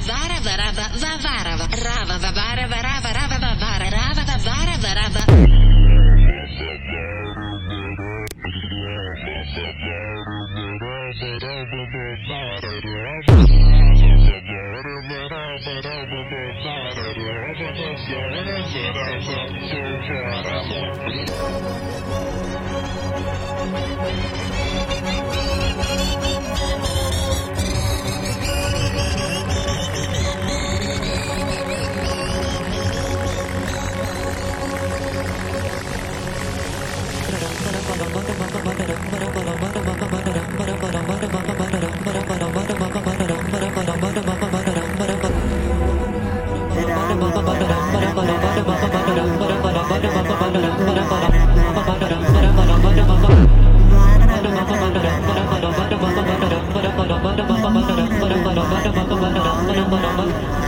vara varava vavarava rava vavara varava Bye.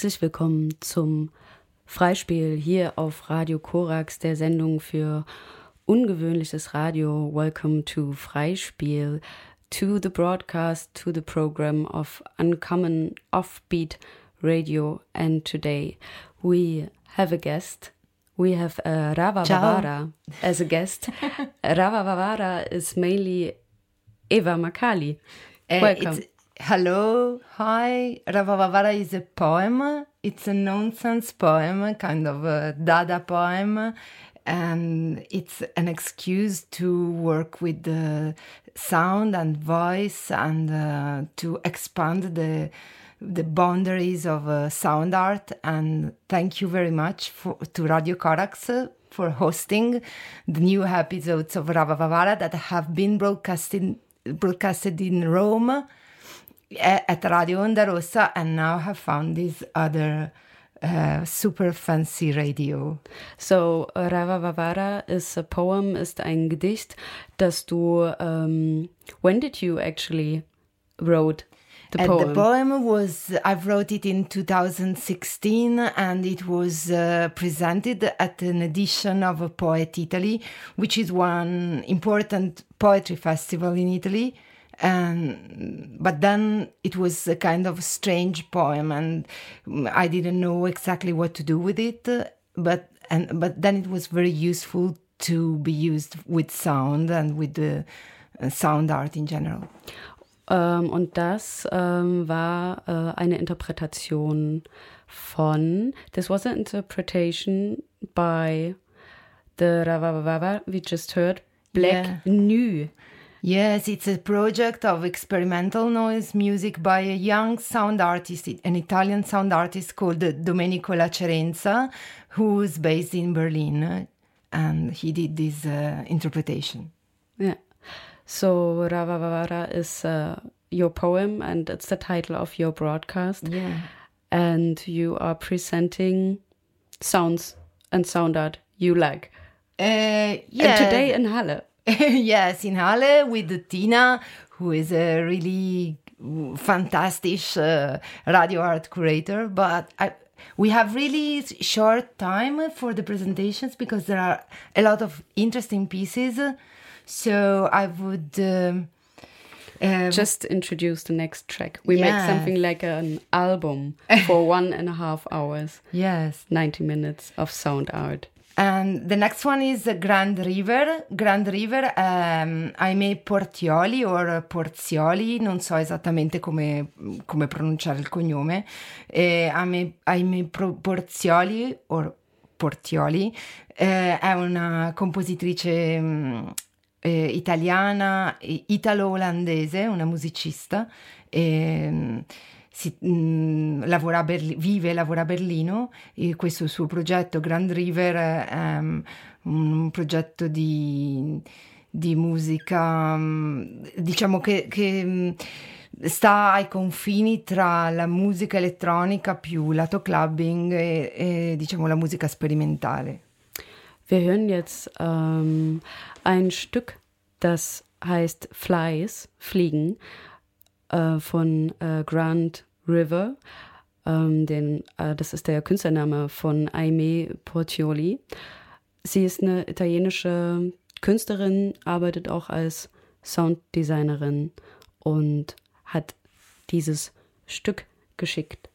Herzlich willkommen zum Freispiel hier auf Radio Korax, der Sendung für ungewöhnliches Radio. Welcome to Freispiel, to the broadcast, to the program of uncommon offbeat radio. And today we have a guest. We have uh, Rava Ciao. Vavara as a guest. Rava Vavara is mainly Eva Makali. Uh, Welcome. it's- hello, hi. Ravavavara is a poem. It's a nonsense poem, kind of a dada poem. And it's an excuse to work with the sound and voice and uh, to expand the the boundaries of uh, sound art. And thank you very much for, to Radio Corax for hosting the new episodes of Ravavavara that have been broadcasted broadcasted in Rome at Radio Onda Rossa and now have found this other uh, super fancy radio. So, Rava Vavara is a poem, ist ein Gedicht, das du, um, when did you actually wrote? The Uh, poem. the poem was I wrote it in 2016, and it was uh, presented at an edition of Poet Italy, which is one important poetry festival in Italy. And but then it was a kind of strange poem, and I didn't know exactly what to do with it. But and but then it was very useful to be used with sound and with the uh, sound art in general. Ähm, und das ähm, war äh, eine Interpretation von, this was an interpretation by the Ravavava we just heard, Black Yeah. Nu. Yes, it's a project of experimental noise music by a young sound artist, an Italian sound artist called Domenico Lacerenza, who's based in Berlin. And he did this uh, interpretation. Yeah. So Ravavara is uh, your poem and it's the title of your broadcast. Yeah. And you are presenting sounds and sound art you like. Uh, yeah. And today in Halle. yes, in Halle with Tina, who is a really fantastic uh, radio art curator. But I, we have really short time for the presentations because there are a lot of interesting pieces. So I would. Um, um, Just introduce the next track. We make something like an album for one and a half hours, yes. 90 minutes of sound art. And the next one is Grand River. Grand River, um, ahimè Portioli or Porzioli, non so esattamente come, come pronunciare il cognome. Eh, ahimè, ahimè Porzioli or Portioli eh, è una compositrice mm, eh, italiana, italo-olandese, una musicista. ehm, si- mh, lavora a Berli- vive e lavora a Berlino e questo suo progetto Grand River è um, un progetto di, di musica mh, diciamo che, che, mh, sta ai confini tra la musica elettronica più lato clubbing e, e, diciamo la musica sperimentale. Wir hören jetzt ähm, ein Stück, das heißt Flies, Fliegen, äh, von äh, Grand River. Ähm, den, äh, das ist der Künstlername von Aimee Portioli. Sie ist eine italienische Künstlerin, arbeitet auch als Sounddesignerin und hat dieses Stück geschickt.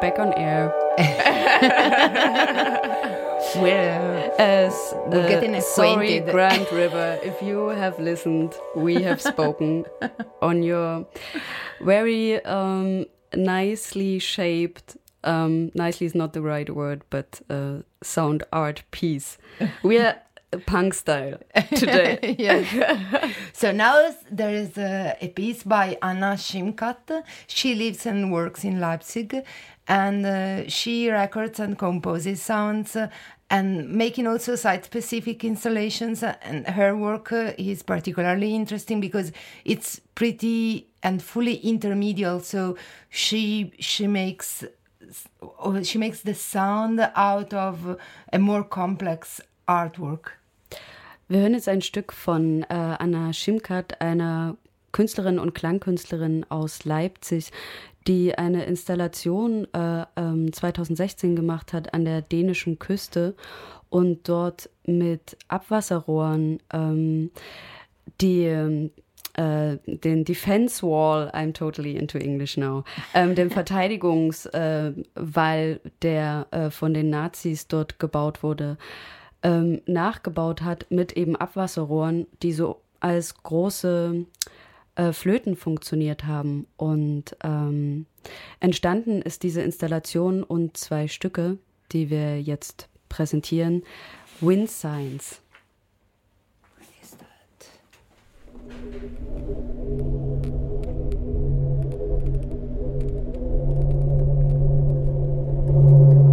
Back on air. We're, As We're uh, getting sorry, acquainted. Grand River, if you have listened, we have spoken on your very um, nicely shaped. Um, nicely is not the right word, but uh, sound art piece. We are punk style today. so now there is a, a piece by Anna Schimkat. She lives and works in Leipzig, and uh, she records and composes sounds. uh, and making also site-specific installations, uh, and her work uh, is particularly interesting because it's pretty and fully intermedial. So she she makes she makes the sound out of a more complex artwork. Wir hören jetzt ein Stück von äh, Anna Schimkat, einer Künstlerin und Klangkünstlerin aus Leipzig, die eine Installation äh, ähm, 2016 gemacht hat an der dänischen Küste und dort mit Abwasserrohren ähm, die ähm, äh, den Defense Wall, I'm totally into English now, ähm, den Verteidigungswall, äh, der äh, von den Nazis dort gebaut wurde, ähm, nachgebaut hat mit eben Abwasserrohren, die so als große äh, Flöten funktioniert haben. Und ähm, entstanden ist diese Installation und zwei Stücke, die wir jetzt präsentieren. Wind Signs. Thank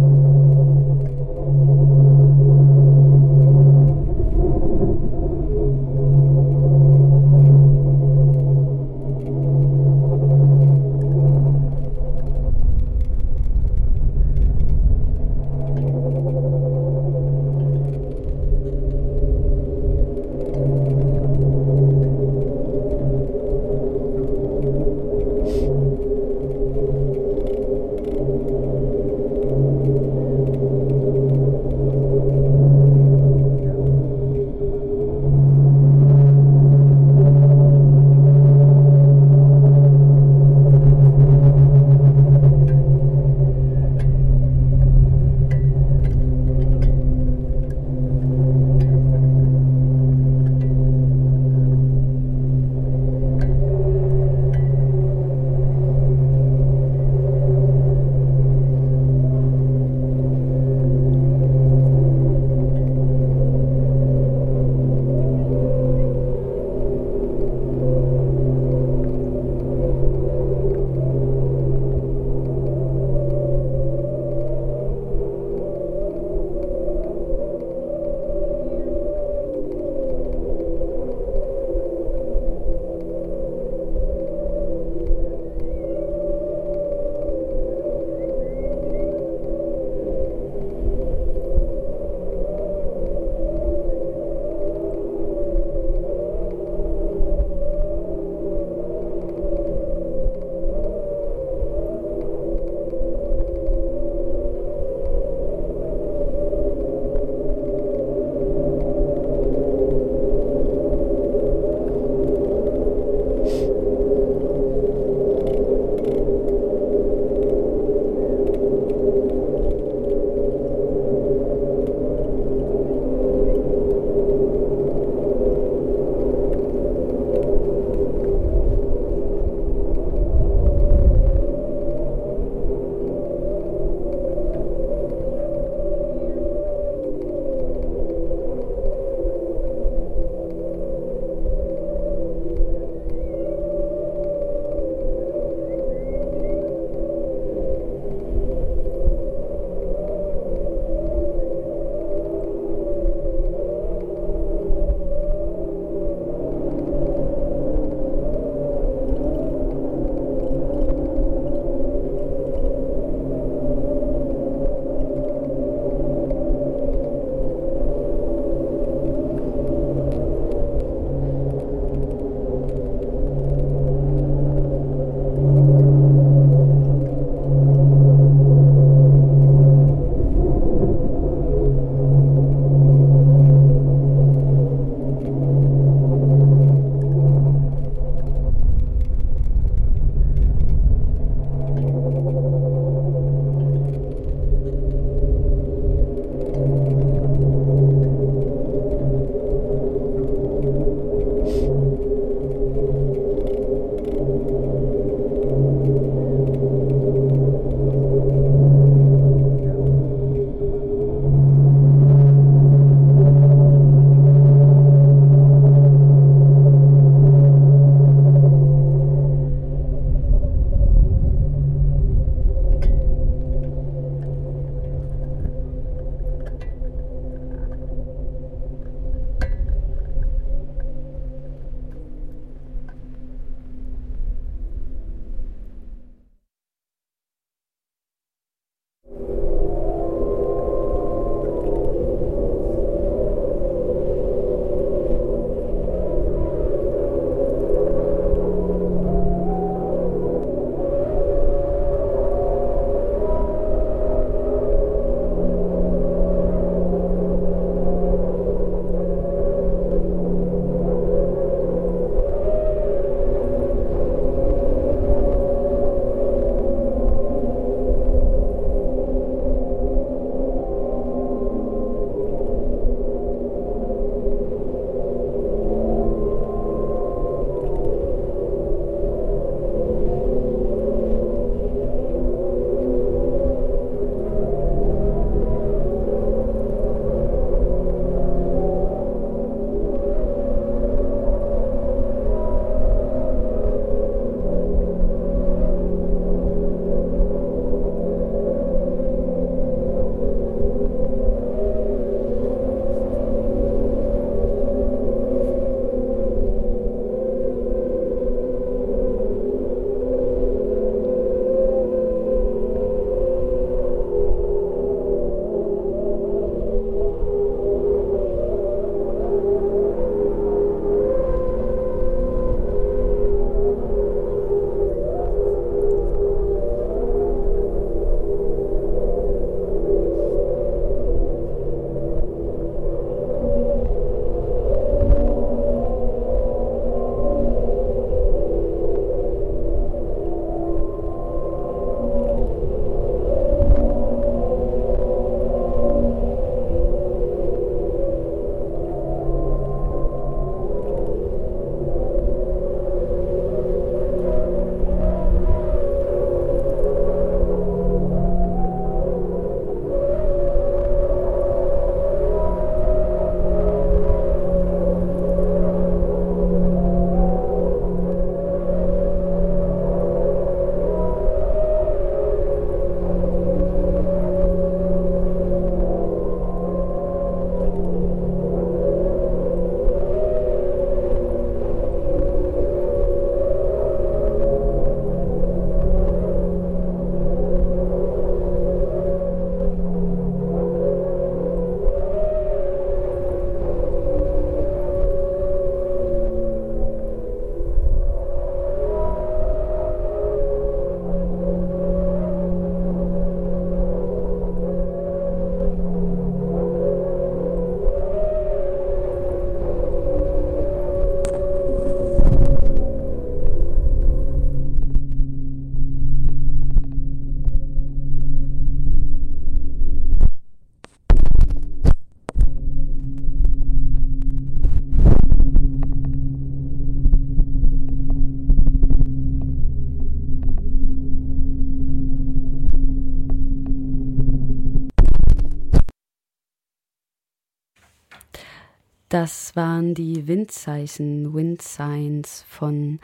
Das waren die Windzeichen, Wind Signs von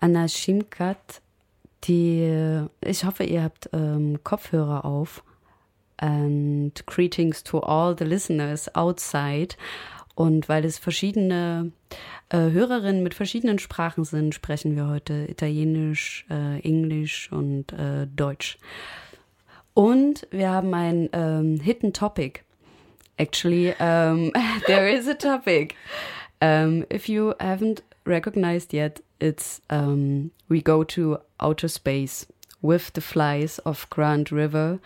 Anna Schimkat. Die, ich hoffe, ihr habt ähm, Kopfhörer auf. And greetings to all the listeners outside. Und weil es verschiedene äh, Hörerinnen mit verschiedenen Sprachen sind, sprechen wir heute Italienisch, äh, Englisch und äh, Deutsch. Und wir haben ein ähm, Hidden Topic. Actually, um, there is a topic. Um, if you haven't recognized yet, it's um, we go to outer space with the flies of Grand River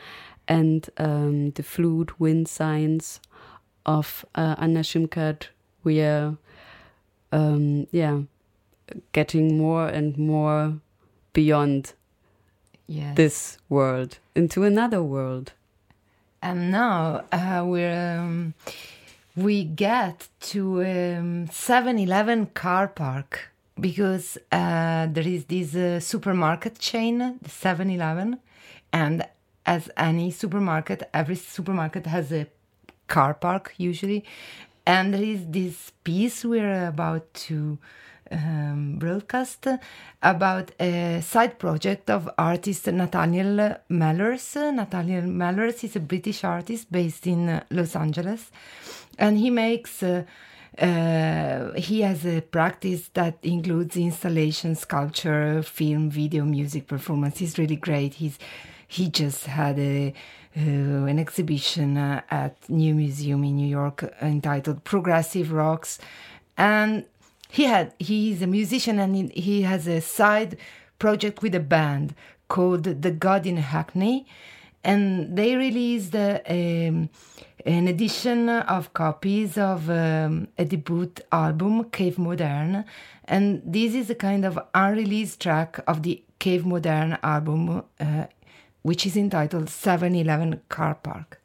and um, the flute wind signs of uh, Anna Schimkat. We are, um, yeah, getting more and more beyond Yes. this world into another world. And now uh, we're um, we get to um, 7-Eleven car park because uh, there is this uh, supermarket chain, the 7-Eleven, and as any supermarket, every supermarket has a car park usually, and there is this piece we're about to um, broadcast about a side project of artist Nathaniel Mellors. Nathaniel Mellors is a British artist based in Los Angeles, and he makes. Uh, uh, he has a practice that includes installation, sculpture, film, video, music, performance. He's really great. He's he just had a uh, an exhibition uh, at New Museum in New York entitled "Progressive Rocks," and he had he's a musician and he, he has a side project with a band called the god in hackney. And they released um, an edition of copies of um, a debut album cave modern. And this is a kind of unreleased track of the cave modern album uh, which is entitled 711 car park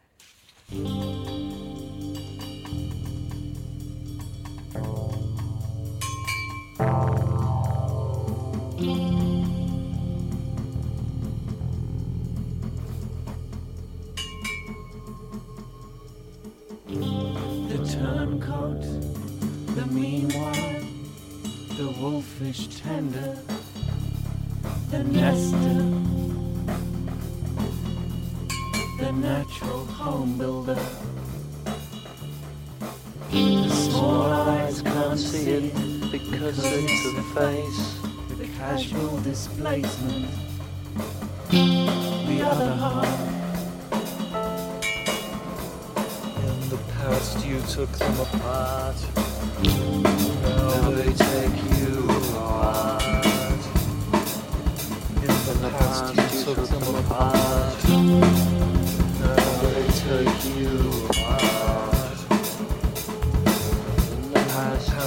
the turncoat, the meanwhile, the wolfish tender, the nester, the natural home builder. The small eyes can't see it because it's a face, the casual displacement. The other half. In the past you took them apart. Now they take you apart. In the past you took them apart. Now they take you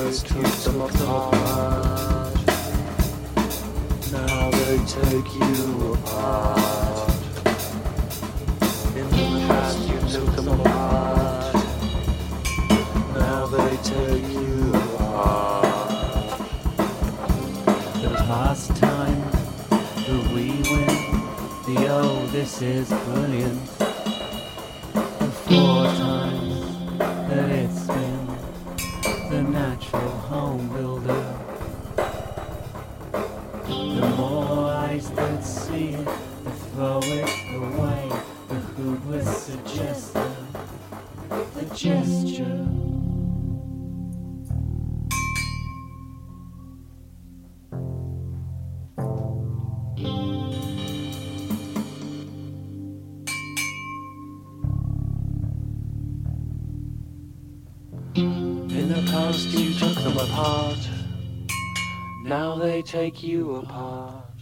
you took them apart. Now they take you apart. In the past you took them apart. Now they take you apart. The past time, the we win, the oh, this is brilliant. Take you apart.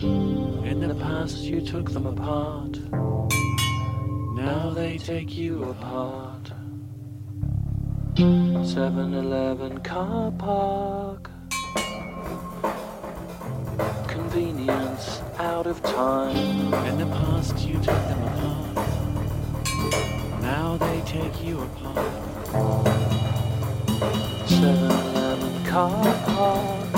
In the past you took them apart. Now they take you apart. 7 Eleven car park. Convenience out of time. In the past you took them apart. Now they take you apart. 7 Eleven car park.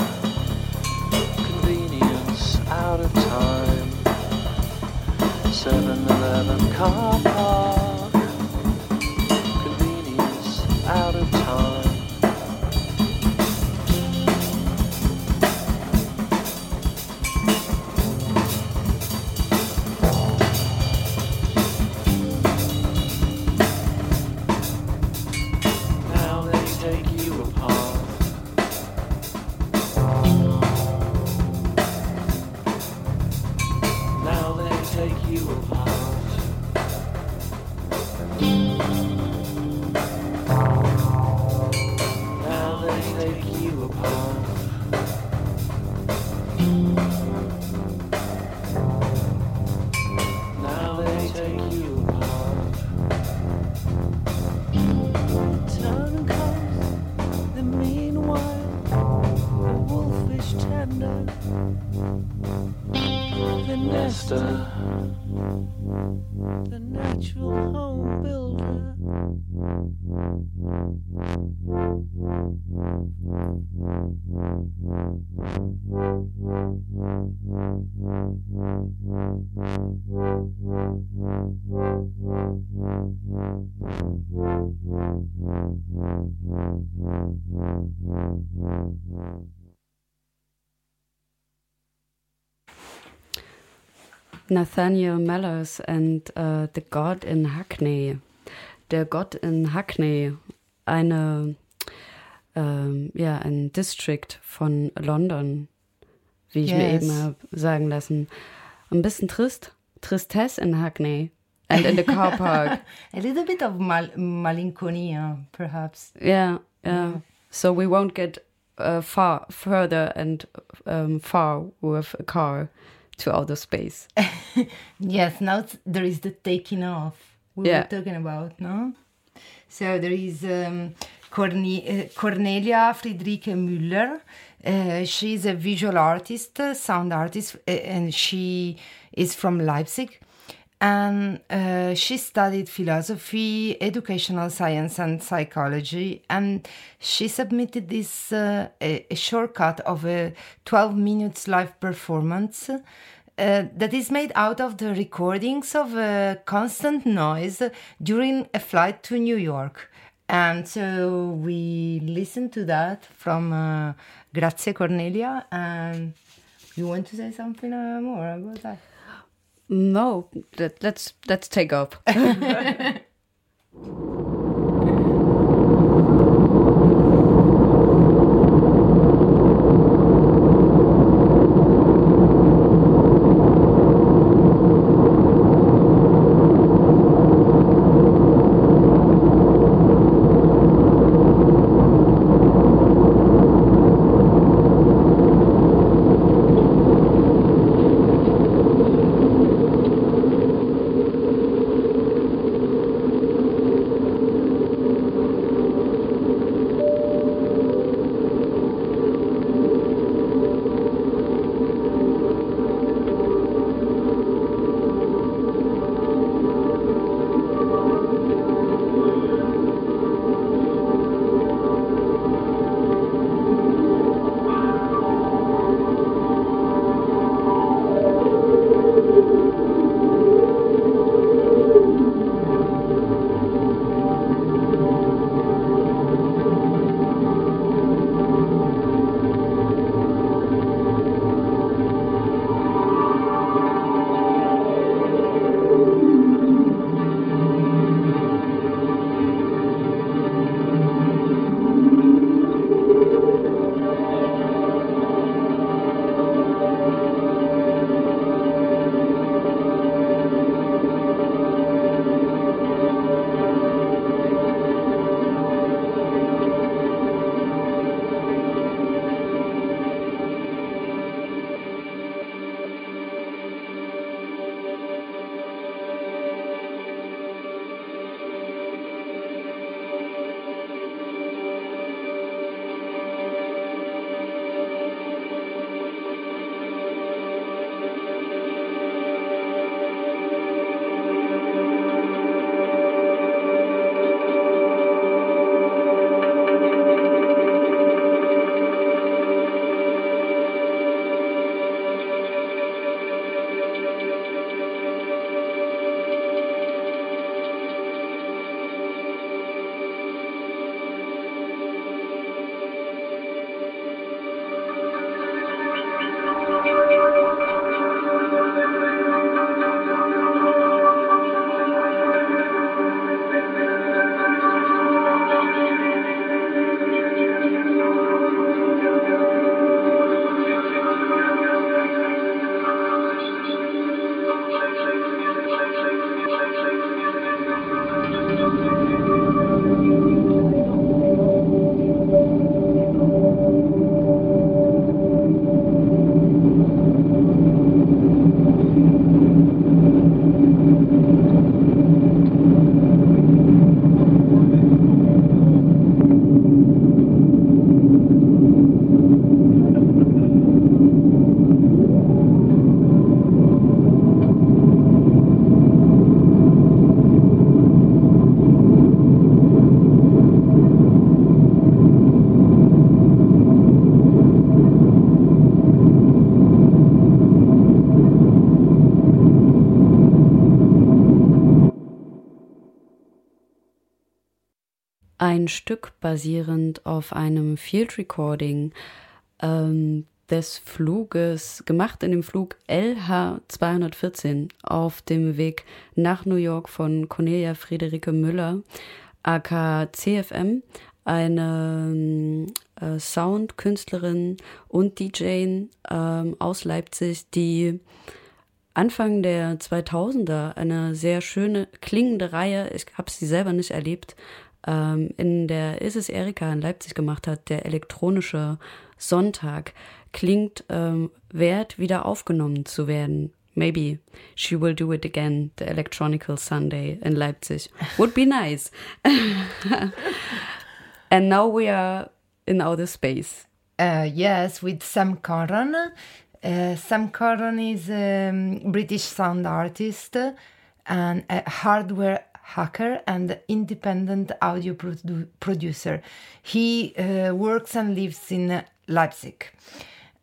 Convenience out of time. 7 Eleven car park. The Nathaniel Mellors and uh, The God in Hackney. Der Gott in Hackney, eine, ähm, ja, ein District von London, wie ich mir Yes. eben habe sagen lassen. Ein bisschen trist, Tristesse in Hackney and in the car park. A little bit of mal- malinconia, perhaps. yeah, yeah. So we won't get uh, far further and um, far with a car to outer space. Yes, now there is the taking off we Yeah. were talking about, no? So there is um, Corne- uh, Cornelia Friederike Müller. Uh, she's a visual artist, uh, sound artist, uh, and she is from Leipzig. And uh, she studied philosophy, educational science, and psychology. And she submitted this uh, a, a shortcut of a 12 minutes live performance uh, that is made out of the recordings of a constant noise during a flight to New York. And so we listened to that from uh, Grazie Cornelia. And you want to say something uh, more about that? No, let, let's let's take up. Stück basierend auf einem Field Recording ähm, des Fluges, gemacht in dem Flug LH214 auf dem Weg nach New York von Cornelia Friederike Müller, aka CFM, eine äh, Soundkünstlerin und DJ ähm, aus Leipzig, die Anfang der 2000er eine sehr schöne klingende Reihe, ich habe sie selber nicht erlebt, ähm, in der Isis Erika in Leipzig gemacht hat, der elektronische Sonntag, klingt ähm, wert, wieder aufgenommen zu werden. Maybe she will do it again, the Electronical Sunday in Leipzig. Would be nice. and now we are in outer space. Uh, yes, with Sam Corran. Uh, Sam Corran is a British sound artist and a hardware hacker and independent audio produ- producer. He uh, works and lives in Leipzig.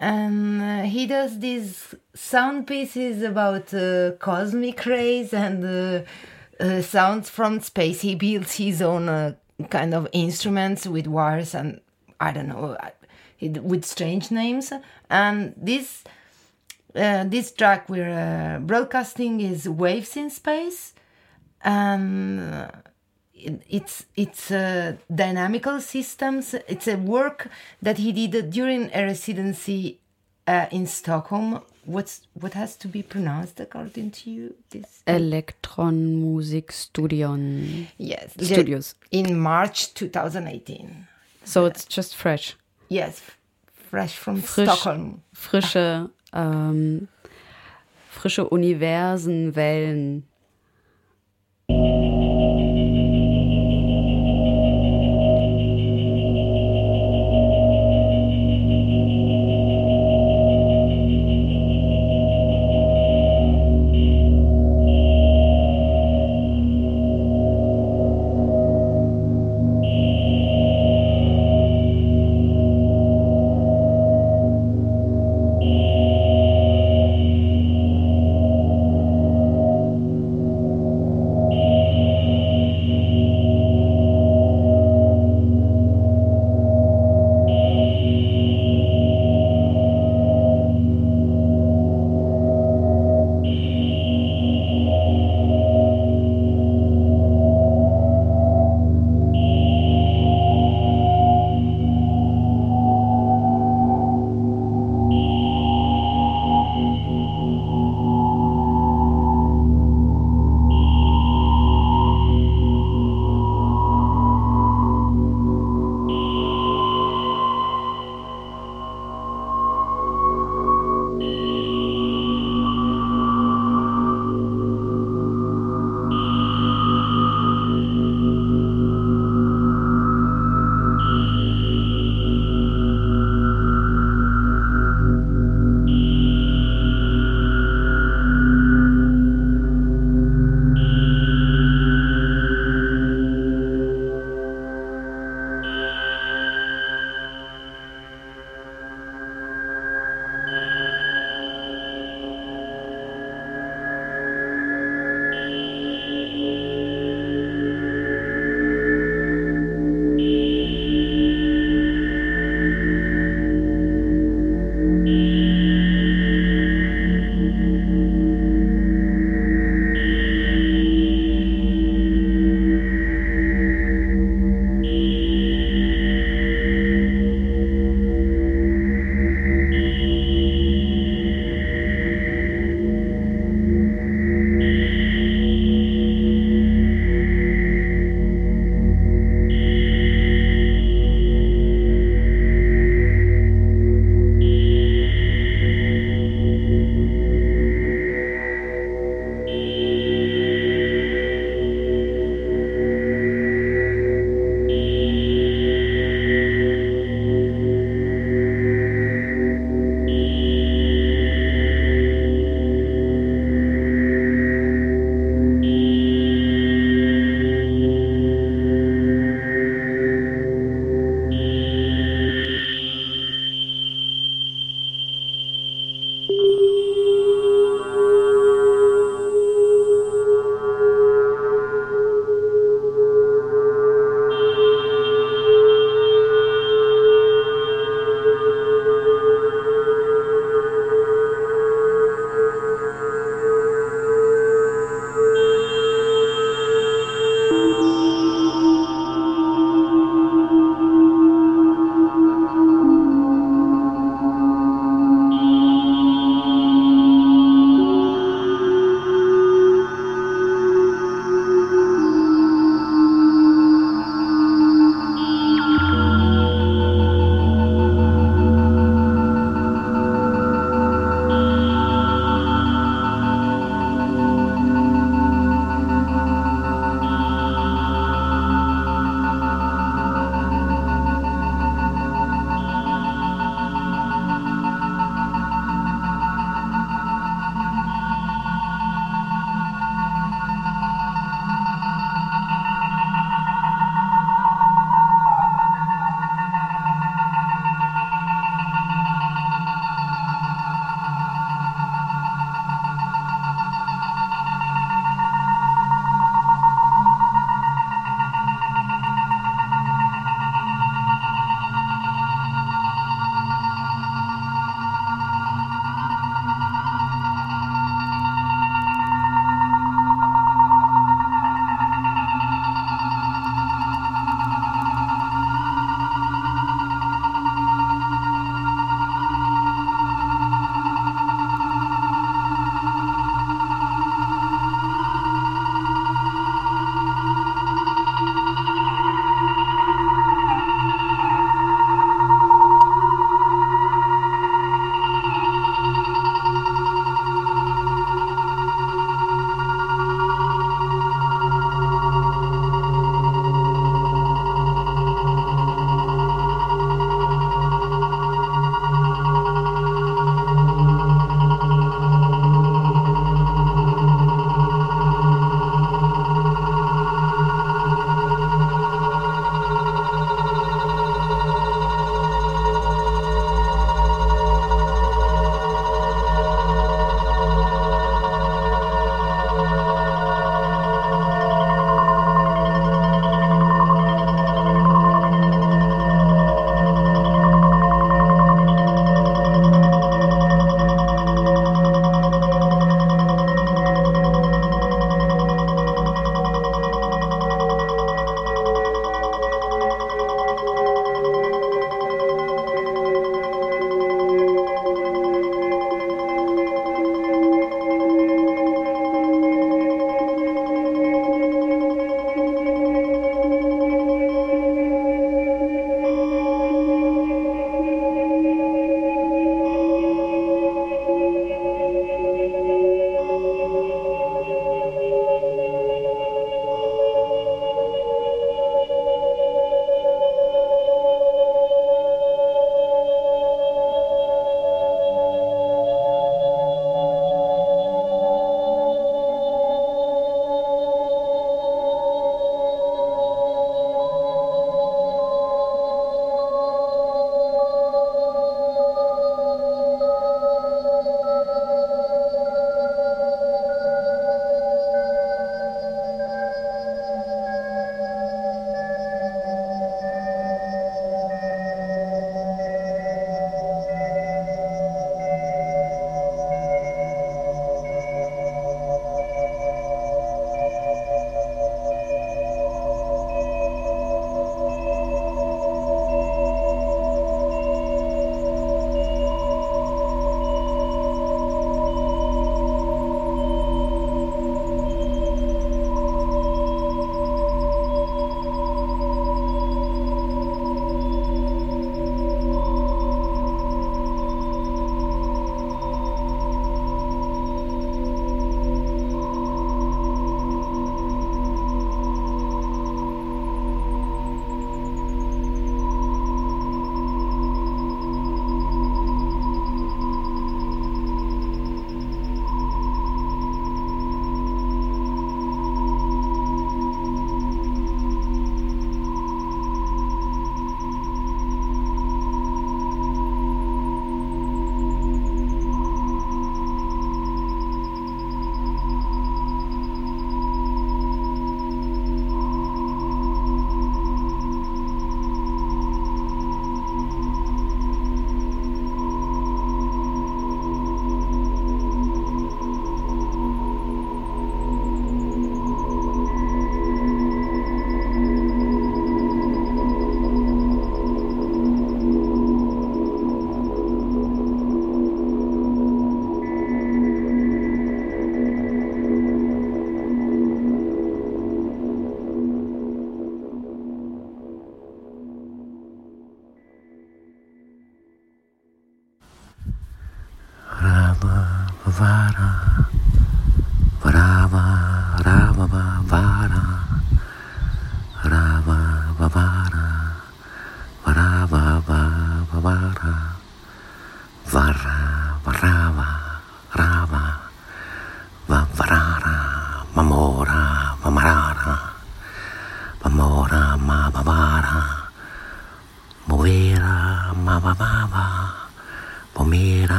And uh, he does these sound pieces about uh, cosmic rays and uh, uh, sounds from space. He builds his own kind of instruments with wires and I don't know, with strange names. And this this track we're broadcasting is Waves in Space and it's it's a dynamical systems. It's a work that he did during a residency uh, in Stockholm. What's what has to be pronounced according to you? This Electron Music Studion. Yes, Studios in March 2018. So it's just fresh. Yes, fresh from Frisch, Stockholm. Frische, ähm, frische Universen, Wellen. 何?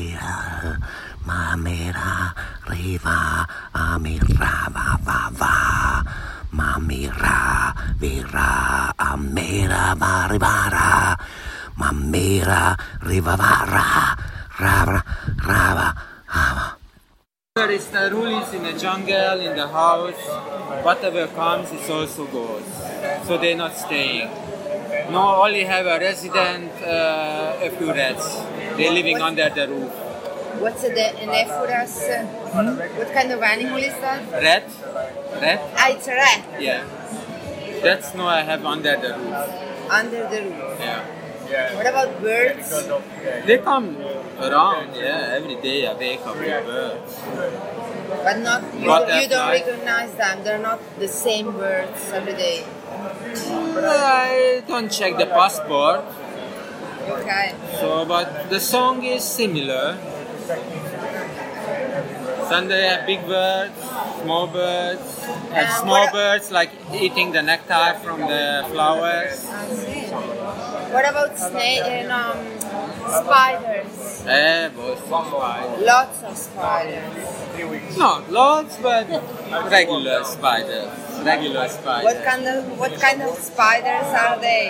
Rera Mamera Reva Amira Vava Mamira Vira Amira Varivara Mamira Rivavara Rava Rava Rava There is the rules in the jungle, in the house. Whatever comes, it also goes. So they're not staying. No, only have a resident, uh, a few rats. They're living under the roof. What's the an Ephoras? What kind of animal is that? Rat? Rat? Ah, it's a rat Yeah. That's no I have under the roof. under the roof. Yeah. What about birds? They come around, yeah, every day I wake up with birds. But not you, Butterfly. you don't recognize them. They're not the same birds every day. I don't check the passport, Okay. so but the song is similar. Have big birds, small birds, and Uh, small what- birds like eating the nectar from the flowers. I see. What about snake and um, spiders? Eh, both spiders. Lots of spiders. No, lots, but regular spiders. Regular spiders. What kind of what kind of spiders are they?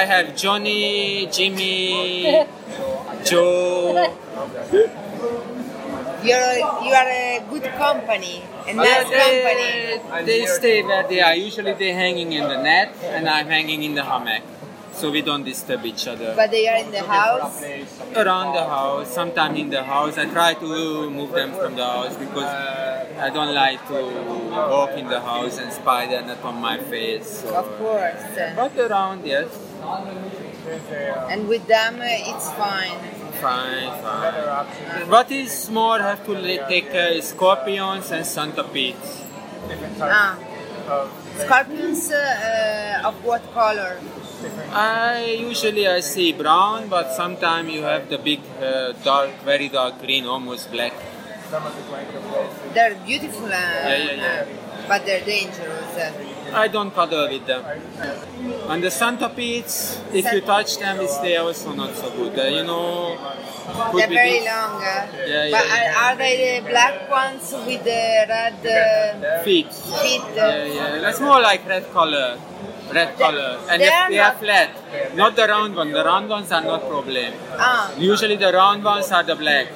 I have Johnny, Jimmy, Joe. You're you are a good company, a nice company. they, they stay where they are. Usually they're hanging in the net, and I'm hanging in the hammock. So we don't disturb each other. But they are in the house. Around the house, sometimes in the house. I try to move them from the house because I don't like to walk in the house and spider net on my face. Of course. But around, yes. And with them, uh, it's fine. Fine, fine. What is more, have to take care is scorpions and centipedes. Ah. Scorpions uh, of what color? I usually I see brown, but sometimes you have the big, uh, dark, very dark green, almost black. They're beautiful, uh, yeah, yeah. uh, but they're dangerous. I don't cuddle with them. And the centipedes, if you touch them, it's they also not so good. Uh, you know, they're very long. Uh, Yeah, yeah, but. Are, are they the black ones with the red uh, feet. feet? Uh, Yeah, yeah. That's more like red color. Red color. And they they, are they are flat. Not the round one. The round ones are not problem. Ah, Usually the round ones are the black.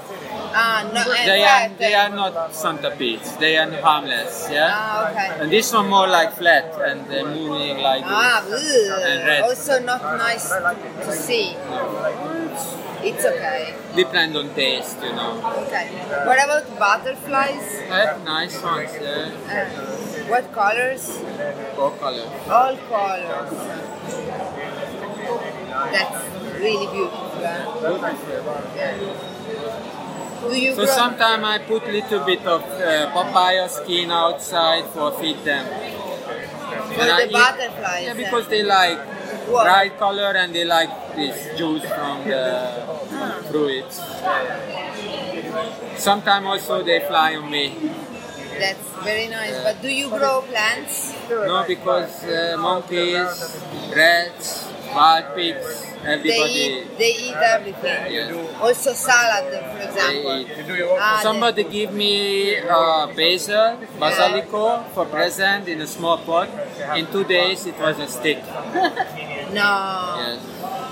Ah, no, They are they are not centipedes. They are harmless. Yeah. Ah, okay. And this one more like flat and they're moving like Ah, this. ugh. And red. also not nice to, see. It's okay. Depend on taste, you know. Okay. What about butterflies? I have nice ones. Yeah. Uh, what colors? All colors. All colors. That's really beautiful. huh? Yeah. Do you So sometimes I put little bit of uh, papaya skin outside for feed them. for And I the eat- butterflies? Yeah, uh, because they like What? bright color and they like this juice from the fruits. Sometimes also they fly on me. That's very nice. But do you grow plants? No, because uh, monkeys, rats, wild pigs, They everybody. eat, they eat everything. Yeah. Also salad, for example. Ah, Somebody give me uh, basil, basilico for present in a small pot. In two days it was a stick. No. Yes.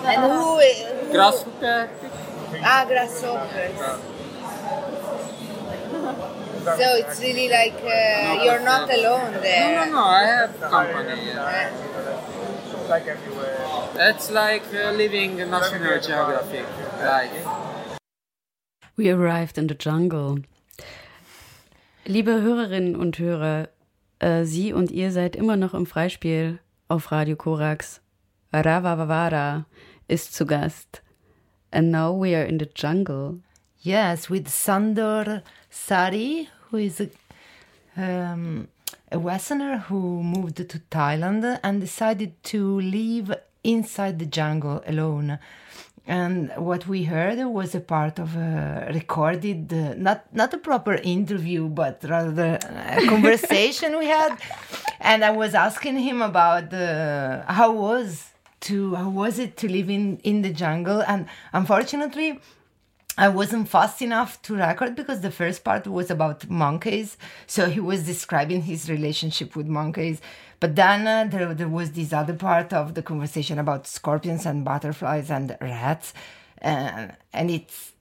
And who? who Grasshopper. Ah, grasshoppers. So it's really like uh, you're not alone there. No, no, no. I have company. Yeah. Uh, like everywhere. It's like uh, living National Geographic life. We arrived in the jungle. Liebe Hörerinnen und Hörer, äh, Sie und ihr seid immer noch im Freispiel auf Radio Korax. Ravavavara ist zu Gast. And now we are in the jungle. Yes, with Sandor Sari, who is a, um, a Westerner who moved to Thailand and decided to live inside the jungle alone. And what we heard was a part of a recorded, uh, not not a proper interview, but rather a conversation we had. And I was asking him about uh, how was to how was it to live in in the jungle. And unfortunately, I wasn't fast enough to record because the first part was about monkeys. So he was describing his relationship with monkeys. But then uh, there, there was this other part of the conversation about scorpions and butterflies and rats. Uh, and it's,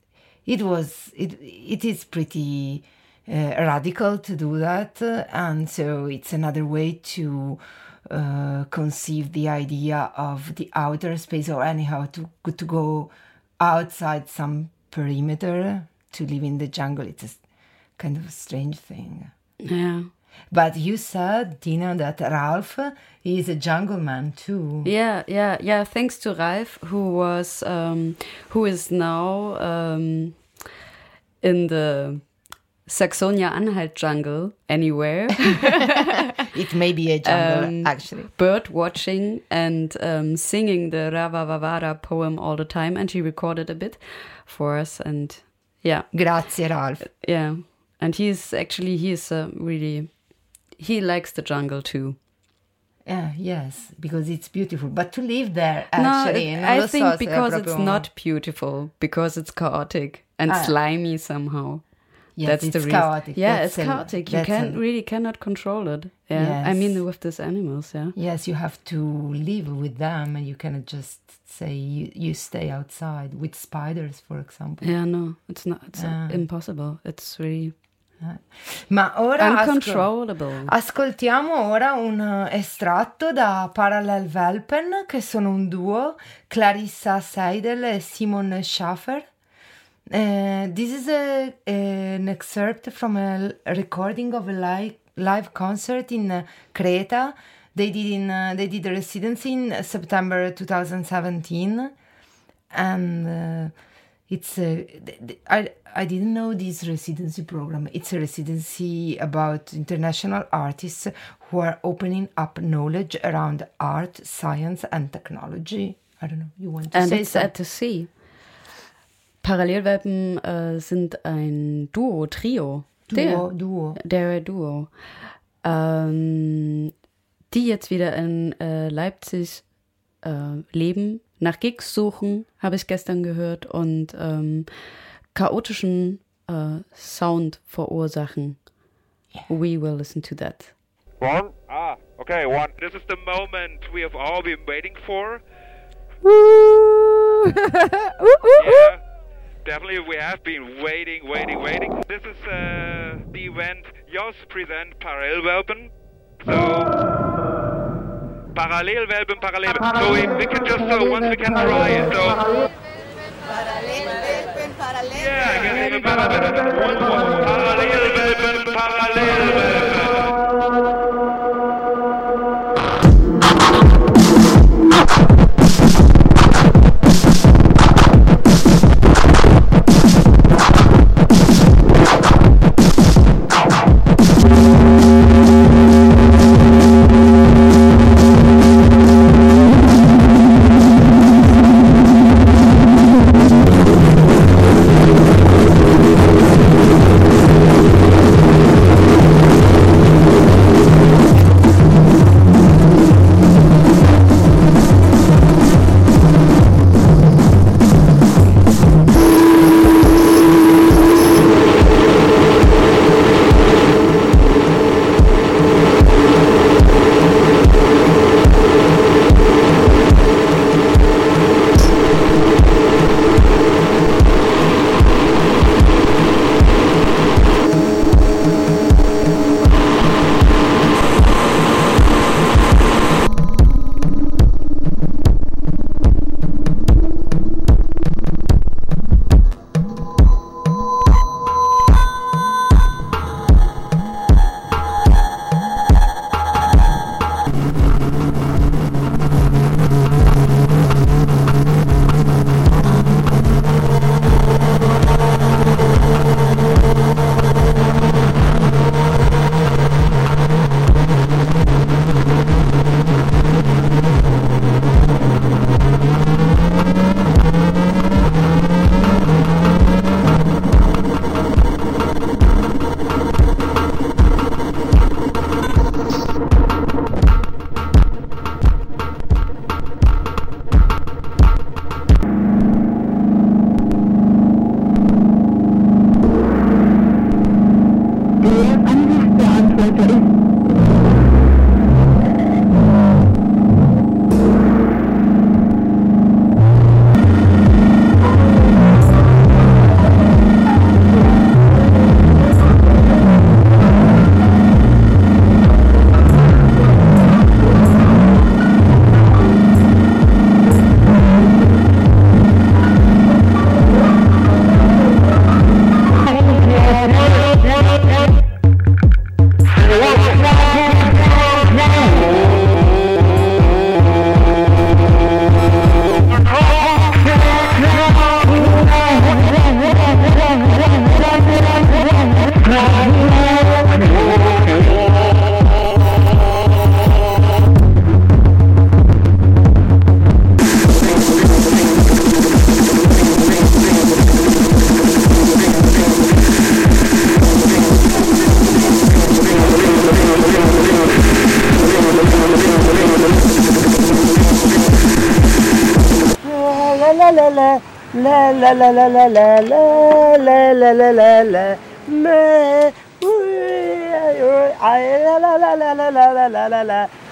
it was, it, it is pretty uh, radical to do that. and so it's another way to uh, conceive the idea of the outer space or anyhow to, to go outside some perimeter to live in the jungle. It's a kind of a strange thing. Yeah. But you said, Dina, that Ralph is a jungle man too. Yeah, yeah, yeah. Thanks to Ralph, who was, um, who is now um, in the Saxonia-Anhalt jungle anywhere, It may be a jungle, Um, actually. bird watching and um, singing the Rava Vavara poem all the time. And she recorded a bit for us. And yeah, Grazie, Ralph. yeah. And he's actually, he's uh, really, he likes the jungle too. Yeah, yes, because it's beautiful. But to live there, No, actually, it- I think è because it's not beautiful, because it's chaotic and Ah. slimy somehow. Yes, that's it's the reason. chaotic. Yeah, That's it's a- chaotic. You that's can a- really cannot control it. Yeah, I mean with these animals. Yeah, Yes, you have to live with them, and you cannot just say you, you stay outside with spiders, for example. yeah. No, it's not. It's uh, impossible. It's really Ma ora ascol- ascoltiamo ora un eh, estratto da Parallel Welpen, che sono un duo, Clarissa Seidel e Simon Schaffer. Uh, this is a, an excerpt from a recording of a live, live concert in uh, Creta. They did in uh, they did a residency in September 2017, and uh, it's a I I didn't know this residency program. It's a residency about international artists who are opening up knowledge around art, science, and technology. I don't know. You want to And say it's something? at the sea. Parallelwelpen äh, sind ein Duo, Trio. Duo, Der, Duo. der Duo. Ähm, die jetzt wieder in äh, Leipzig äh, leben, nach Gigs suchen, habe ich gestern gehört, und ähm, chaotischen äh, Sound verursachen. We will listen to that. One? Ah, okay, one. This is the moment we have all been waiting for. yeah, definitely we have been waiting, waiting, waiting. This is uh, the event Jos present Parallelwelpen. So, Parallelwelpen, Parallelwelpen. So we, we can just, so once we can try it, so... Yeah, get even better, better. Parallelwelpen, Parallelwelpen.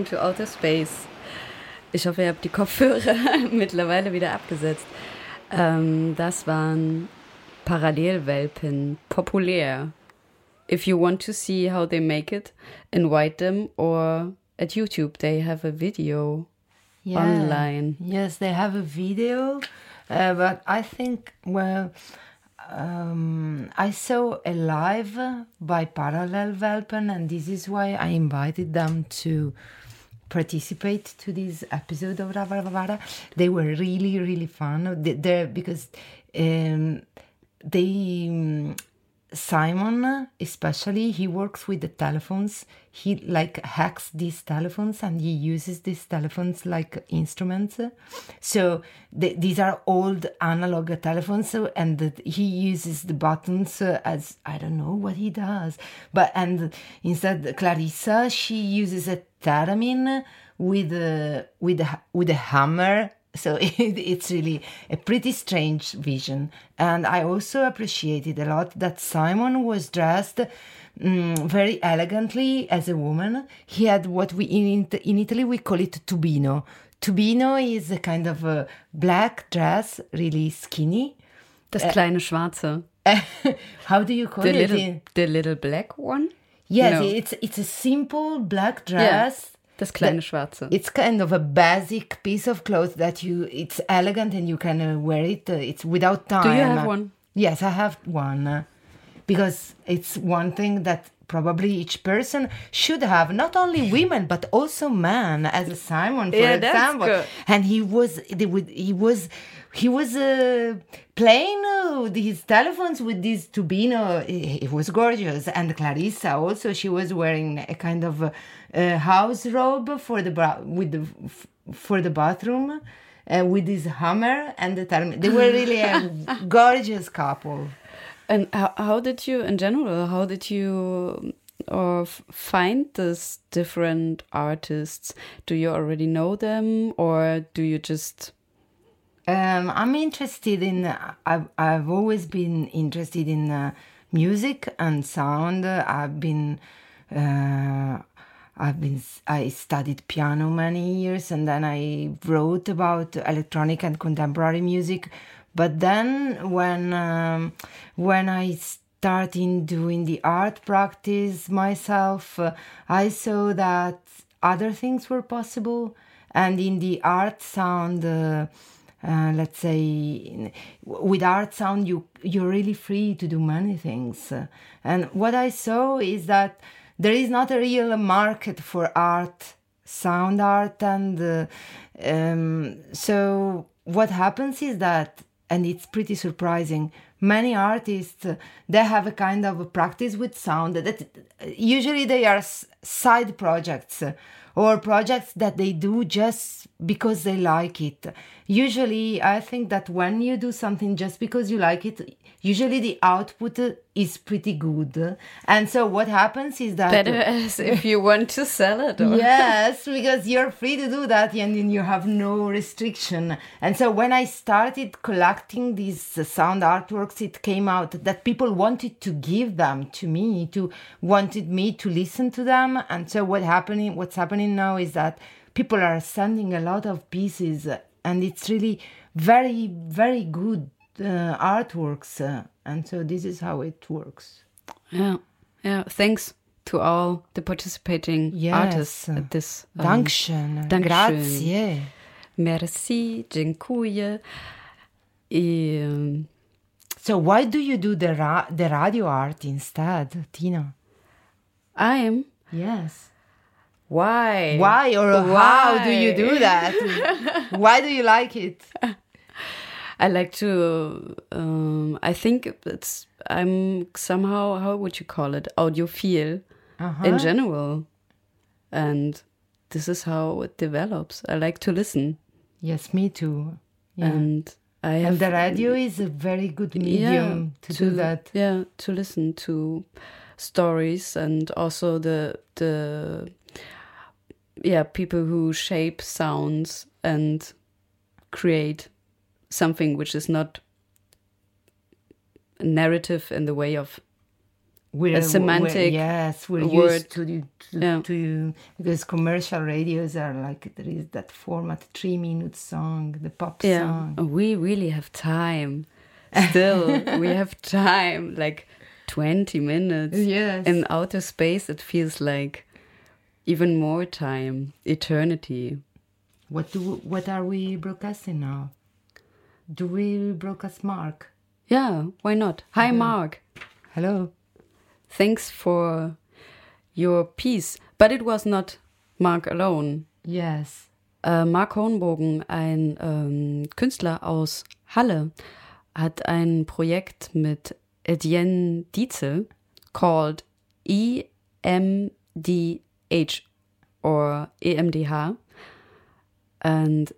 Welcome to Outer Space. Ich hoffe, ihr habt die Kopfhörer mittlerweile wieder abgesetzt. Ähm, das waren Parallelwelpen, populär. If you want to see how they make it, invite them or at YouTube they have a video online. Yes, they have a video, uh, but I think well, um, I saw a live by Parallel Welpen, and this is why I invited them to participate to this episode of Rava Vavara. They were really really fun. They, because um, they. Simon, especially, he works with the telephones. He like hacks these telephones and he uses these telephones like instruments. So th- these are old analog telephones, and that he uses the buttons uh, as I don't know what he does. But and instead, Clarissa she uses a theremin with a with a with a hammer so it, it's really a pretty strange vision and i also appreciated a lot that simon was dressed mm, very elegantly as a woman he had what we in, in italy we call it tubino tubino is a kind of a black dress really skinny Das kleine Schwarze. how do you call The it little, the little black one? yes No. it's it's a simple black dress Das kleine Schwarze. it's kind of a basic piece of clothes that you it's elegant and you can uh, wear it uh, it's without time Do you have one? yes i have one uh, because it's one thing that probably each person should have not only women but also men as a simon for Yeah, example good. and he was he was he was uh, playing uh, his telephones with this tubino it, was gorgeous and clarissa also she was wearing a kind of uh, house robe for the with the for the bathroom uh, with this hammer and the theremin. they were really a gorgeous couple And how, how did you, in general, how did you or find these different artists? Do you already know them, or do you just? Um, I'm interested in. I've I've always been interested in uh, music and sound. I've been. Uh, I've been. I studied piano many years, and then I wrote about electronic and contemporary music. But then, when um, when I started doing the art practice myself, uh, I saw that other things were possible, and in the art sound. Uh, uh, let's say with art sound you you're really free to do many things and what i saw is that there is not a real market for art sound art and uh, um, so what happens is that and it's pretty surprising many artists uh, they have a kind of a practice with sound that usually they are side projects uh, or projects that they do just because they like it. Usually, I think that when you do something just because you like it, usually the output is pretty good. And so what happens is that Better as if you want to sell it. Or yes, because you're free to do that and then you have no restriction. And so when I started collecting these sound artworks, it came out that people wanted to give them to me, to wanted me to listen to them. And so what happening what's happening now is that people are sending a lot of pieces and it's really very very good uh, artworks uh, and so this is how it works. Yeah, yeah. Thanks to all the participating Yes. artists at this. um, Dankeschön. Dankeschön. Grazie. Merci, dziękuję. I, um, So why do you do the ra- the radio art instead, Tina? I'm. Yes. Why? Why or how do you do that? why do you like it? I like to. Um, I think it's. I'm somehow. How would you call it? Audiophile Uh-huh. in general, and this is how it develops. I like to listen, Yes, me too. Yeah. and I have and the radio is a very good medium to, do that. Yeah, to listen to stories and also the the yeah people who shape sounds and create something which is not narrative in the way of we're, a semantic we're- yes, we're word. used to, to, Yeah. to because commercial radios are like there is that format three minute song, the pop Yeah, song. Oh, we really have time. Still, we have time. Like twenty minutes. Yes. In outer space, it feels like even more time, eternity. What do what are we broadcasting now? Do we broadcast Mark? Yeah, why not? Hi, Mark. Hello. Thanks for your piece. But it was not Mark alone. Yes. Äh, Mark Hornbogen, ein ähm, Künstler aus Halle, hat ein Projekt mit Etienne Dietzel called E EMDH or E EMDH. And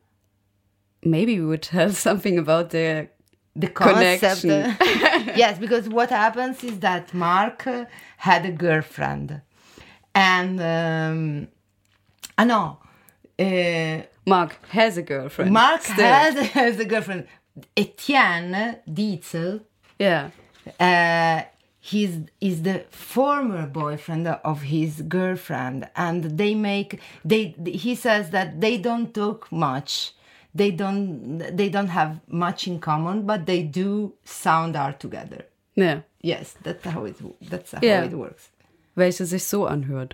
maybe we would tell something about the the concept. Connection. yes, because what happens is that Mark had a girlfriend, and um, I know. Uh, Mark has a girlfriend. Mark has, has a girlfriend. Etienne Dietzel, Yeah. uh, he's is the former boyfriend of his girlfriend, and they make they. He says that they don't talk much. They don't. They don't have much in common, but they do sound art together. Ja. Yes, that's how it. That's how Yeah. it works. Welche sich so anhört.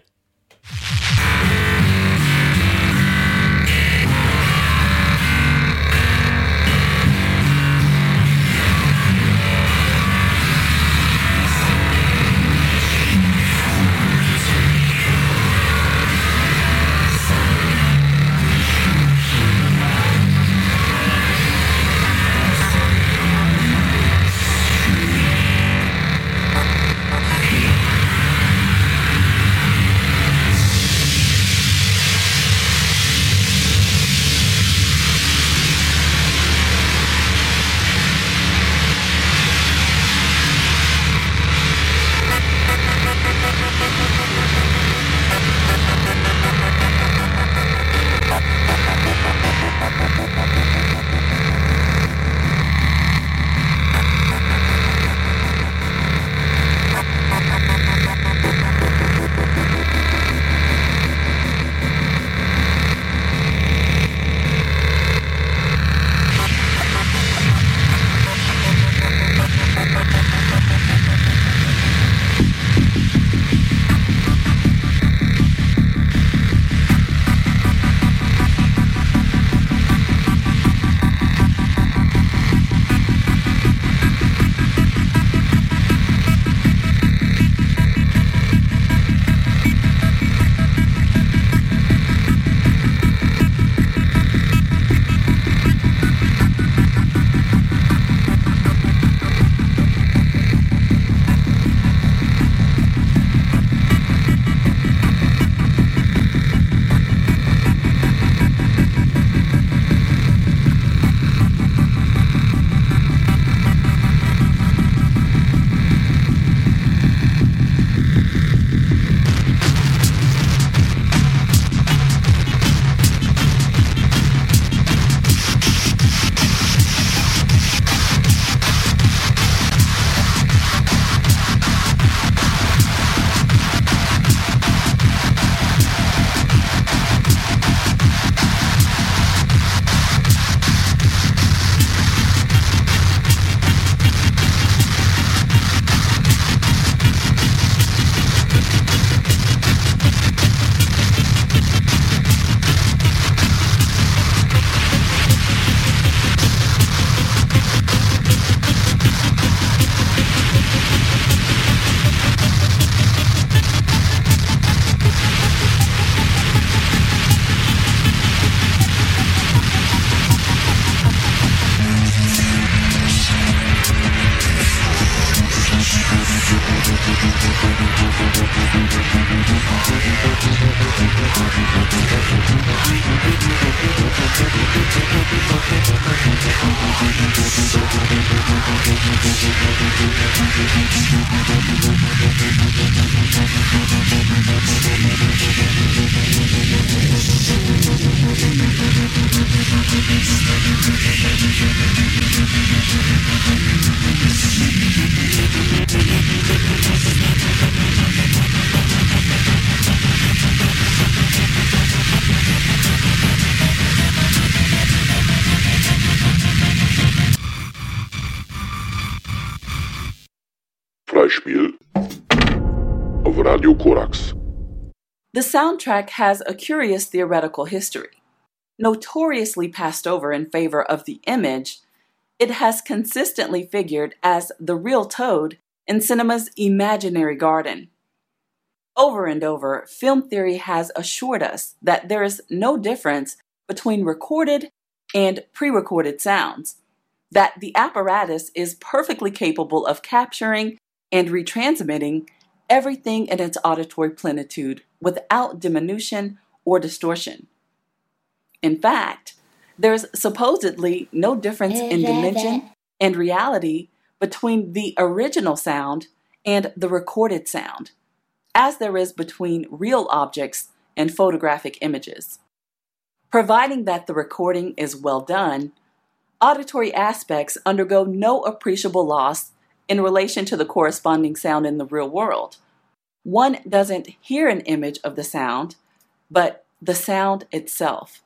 The soundtrack has a curious theoretical history. Notoriously passed over in favor of the image, it has consistently figured as the real toad in cinema's imaginary garden. Over and over, film theory has assured us that there is no difference between recorded and pre recorded sounds, that the apparatus is perfectly capable of capturing and retransmitting everything in its auditory plenitude without diminution or distortion. In fact, there's supposedly no difference in dimension and reality between the original sound and the recorded sound, as there is between real objects and photographic images. Providing that the recording is well done, auditory aspects undergo no appreciable loss in relation to the corresponding sound in the real world. One doesn't hear an image of the sound, but the sound itself.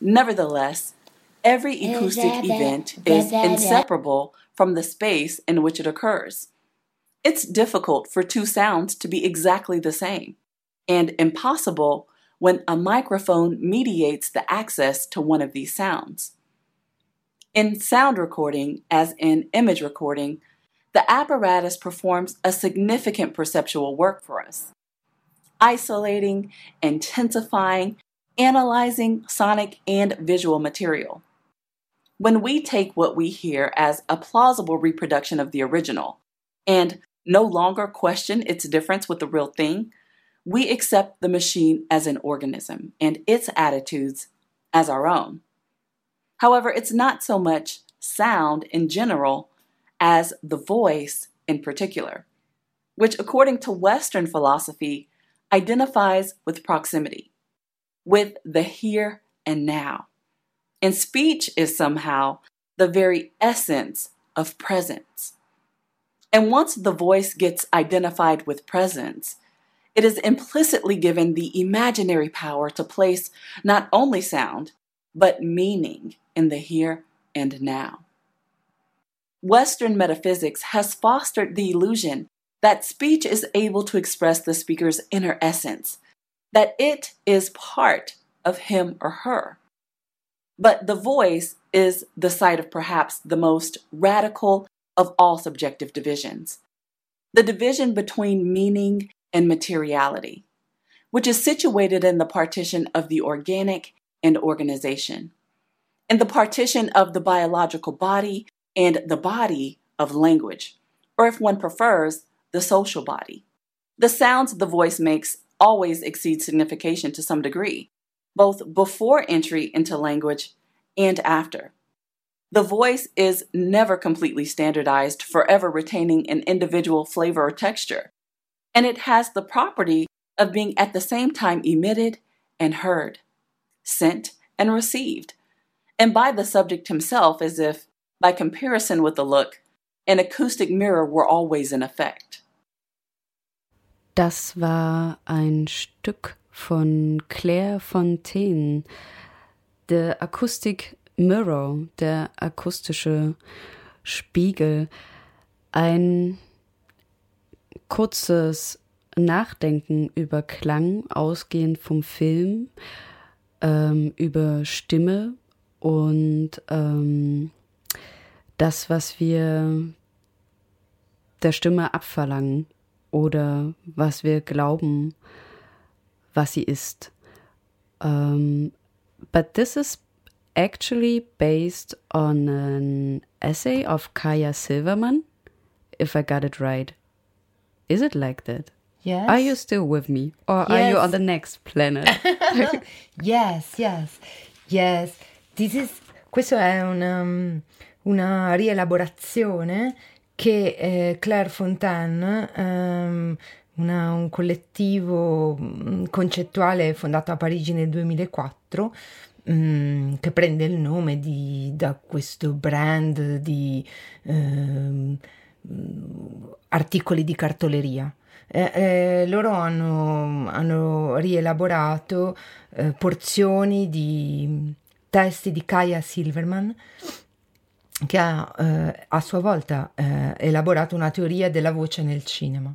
Nevertheless, every acoustic event is inseparable from the space in which it occurs. It's difficult for two sounds to be exactly the same, and impossible when a microphone mediates the access to one of these sounds. In sound recording, as in image recording, the apparatus performs a significant perceptual work for us, isolating, intensifying, analyzing sonic and visual material. When we take what we hear as a plausible reproduction of the original and no longer question its difference with the real thing, we accept the machine as an organism and its attitudes as our own. However, it's not so much sound in general as the voice in particular, which, according to Western philosophy, identifies with proximity with the here and now. And speech is somehow the very essence of presence. And once the voice gets identified with presence, it is implicitly given the imaginary power to place not only sound, but meaning in the here and now. Western metaphysics has fostered the illusion that speech is able to express the speaker's inner essence, that it is part of him or her. But the voice is the site of perhaps the most radical of all subjective divisions the division between meaning and materiality, which is situated in the partition of the organic and organization, in the partition of the biological body and the body of language, or if one prefers, the social body. The sounds the voice makes always exceed signification to some degree, both before entry into language and after. The voice is never completely standardized, forever retaining an individual flavor or texture, and it has the property of being at the same time emitted and heard, sent and received, and by the subject himself as if, by comparison with the look, an acoustic mirror were always in effect. Das war ein Stück von Claire Fontaine, The Acoustic Mirror, der akustische Spiegel. Ein kurzes Nachdenken über Klang, ausgehend vom Film, ähm, über Stimme und ähm, das, was wir der Stimme abverlangen oder was wir glauben, was sie ist. Um, but this is actually based on an essay of Kaya Silverman, if I got it right. Is it like that? Yes. Are you still with me? Or are you Yes. on the next planet? yes, yes, yes. This is, questo è una, um, una rielaborazione che eh, Claire Fontaine, ehm, una- un collettivo mm, concettuale fondato a Parigi nel 2004, mm, che prende il nome di- da questo brand di ehm, articoli di cartoleria. Eh, eh, loro hanno, hanno rielaborato eh, porzioni di testi di Kaya Silverman che ha eh, a sua volta eh, elaborato una teoria della voce nel cinema.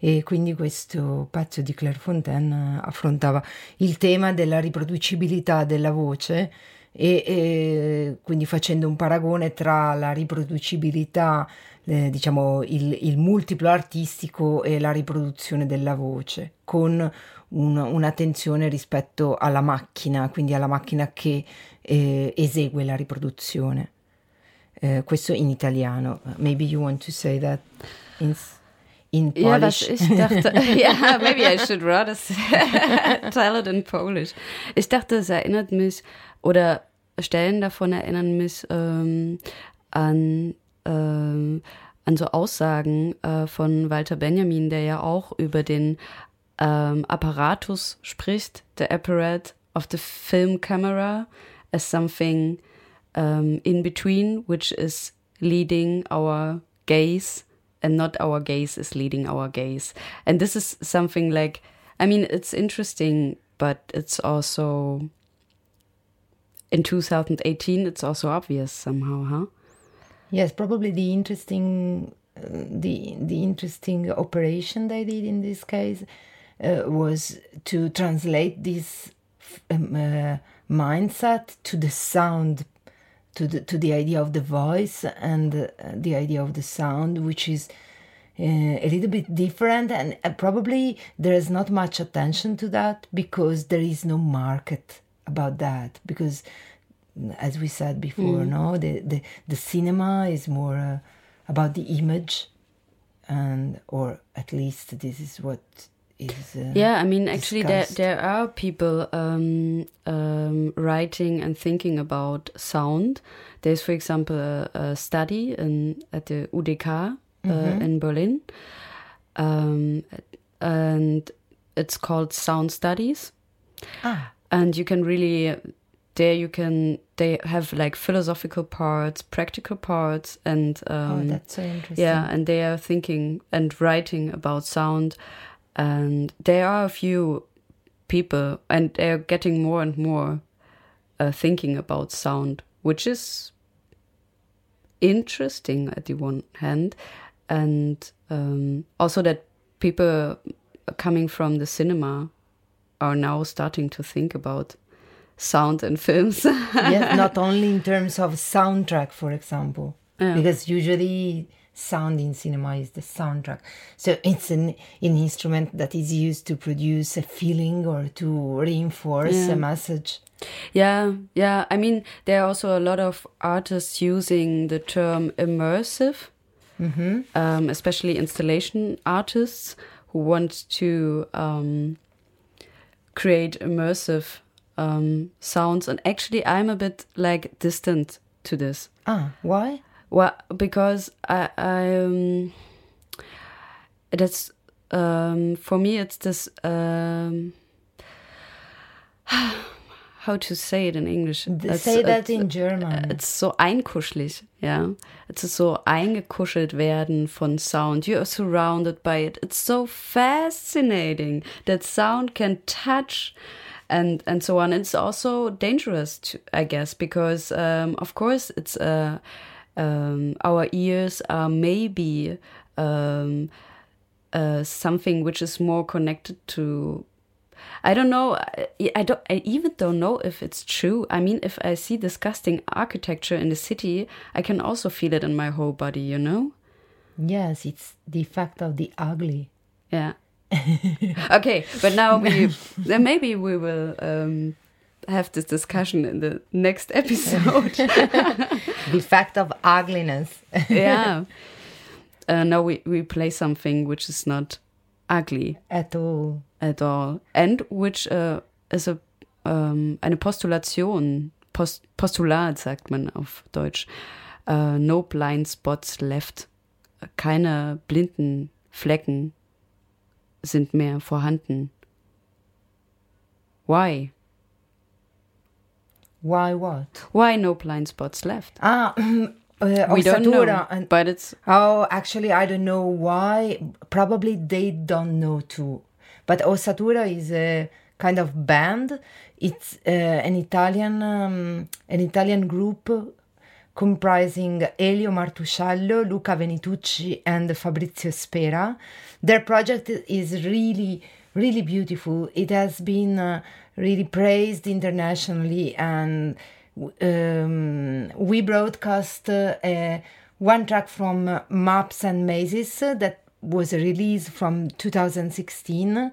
E quindi questo pezzo di Claire Fontaine eh, affrontava il tema della riproducibilità della voce e, e quindi facendo un paragone tra la riproducibilità, eh, diciamo il, il, multiplo artistico e la riproduzione della voce, con un, un'attenzione rispetto alla macchina, quindi alla macchina che eh, esegue la riproduzione. Eh, questo in italiano. Maybe you want to say that in in Polish. Ja, ich dachte, ja, maybe I should rather tell it in Polish. Ich dachte, es erinnert mich, oder Stellen davon erinnern mich ähm, an, ähm, an so Aussagen äh, von Walter Benjamin, der ja auch über den ähm, Apparatus spricht, the apparat of the film camera as something um, in between, which is leading our gaze and not our gaze is leading our gaze. And this is something like, I mean, it's interesting, but it's also in 2018, it's also obvious somehow, huh? Yes, probably the interesting, uh, the the interesting operation they did in this case uh, was to translate this um, uh, mindset to the sound to the to the idea of the voice and uh, the idea of the sound, which is uh, a little bit different, and uh, probably there is not much attention to that because there is no market about that. Because, as we said before, Mm. no, the, the the cinema is more uh, about the image, and or at least this is what is. Uh, Yeah, I mean, actually, there discussed. there are people um, um, writing and thinking about sound. There's, for example, a, a study in at the UDK uh, Mhm. in Berlin, um, and it's called Sound Studies. Ah. And you can really there you can they have like philosophical parts, practical parts, and um, oh, that's so interesting. yeah, and they are thinking and writing about sound, and there are a few people, and they are getting more and more uh, thinking about sound, which is interesting at the one hand, and um, also that people coming from the cinema are now starting to think about sound in films. yes, not only in terms of soundtrack, for example, Yeah. because usually sound in cinema is the soundtrack. So it's an, an instrument that is used to produce a feeling or to reinforce Yeah. a message. Yeah, yeah. I mean, there are also a lot of artists using the term immersive, Mhm. um, especially installation artists who want to um, create immersive um, sounds. And actually, I'm a bit like distant to this. Ah, why? Well, because I, I um, that's um, for me, it's this. Um, how to say it in English? It's- say that it's- in German. It's so einkuschelig. Es ist so eingekuschelt werden von Sound. You are surrounded by it. It's so fascinating that sound can touch and and so on. It's also dangerous, to, I guess, because um, of course it's uh, um, our ears are maybe um, uh, something which is more connected to I don't know. I, I don't. I even don't know if it's true. I mean, if I see disgusting architecture in the city, I can also feel it in my whole body. You know? Yes, it's the fact of the ugly. Yeah. okay, but now we maybe we will um, have this discussion in the next episode. the fact of ugliness. yeah. Uh, now we we play something which is not ugly At all. at all, and which uh, is a um, eine Postulation, Post, Postulat sagt man auf Deutsch. Uh, no blind spots left. Keine blinden Flecken sind mehr vorhanden. Why? Why what? Why no blind spots left? Ah, uh, we don't know, and- but it's Oh, actually, I don't know why. Probably they don't know too. But Ossatura is a kind of band. It's uh, an Italian um, an Italian group comprising Elio Martusciello, Luca Venitucci, and Fabrizio Spera. Their project is really, really beautiful. It has been uh, really praised internationally, and um, we broadcast uh, one track from uh, Maps and Mazes that was a release from 2016,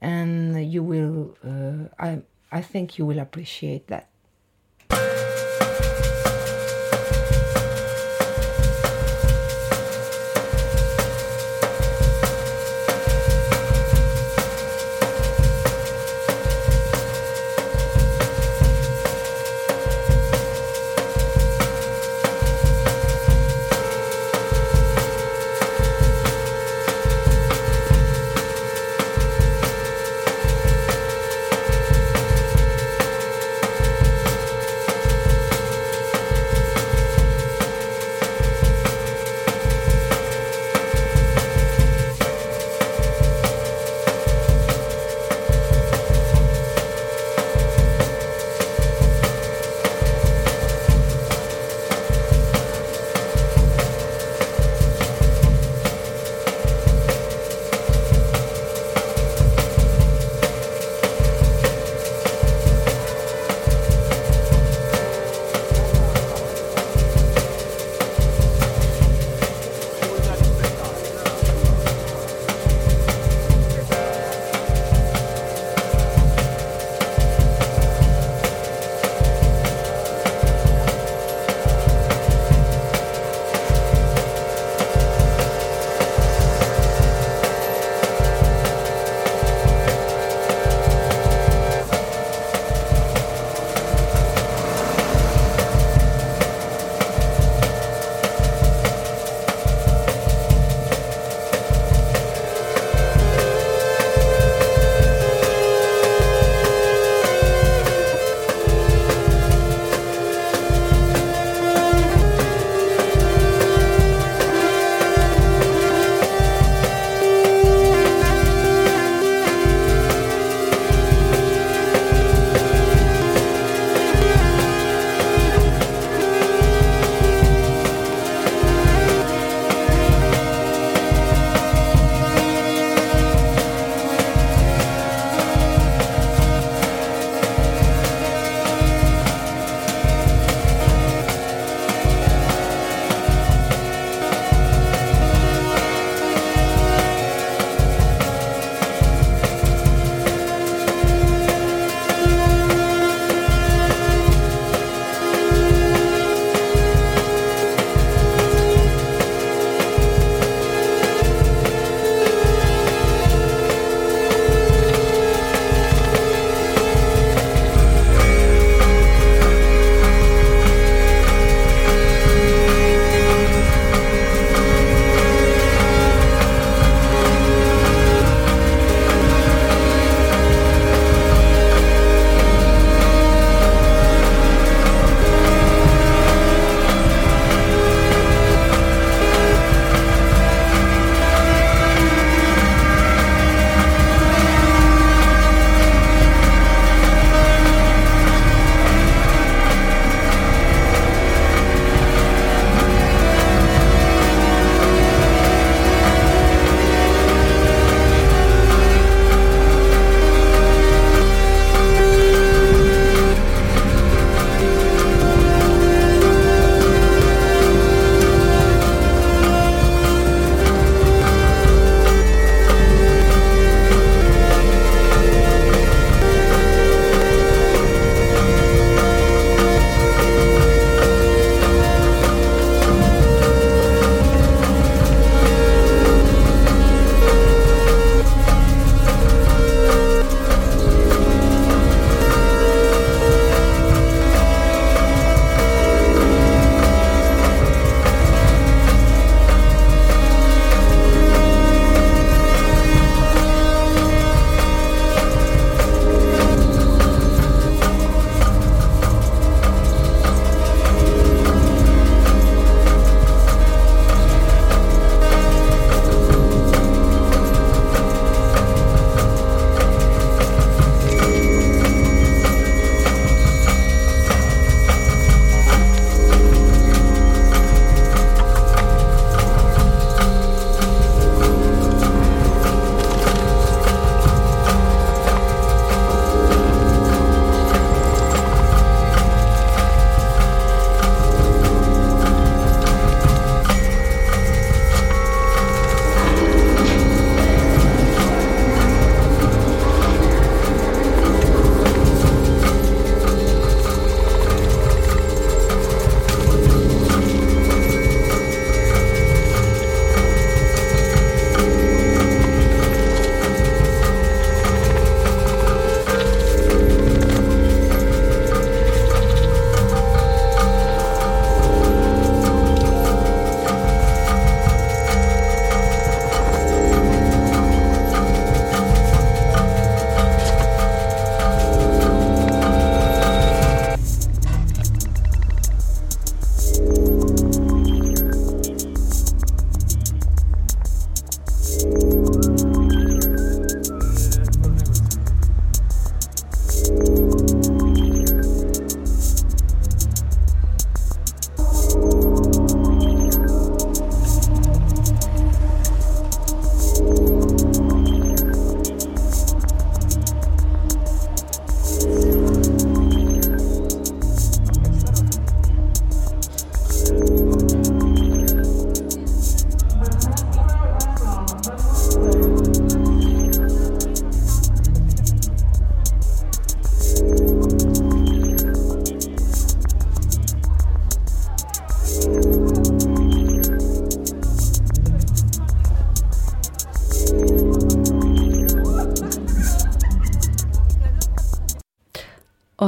and you will, uh, I, I think you will appreciate that.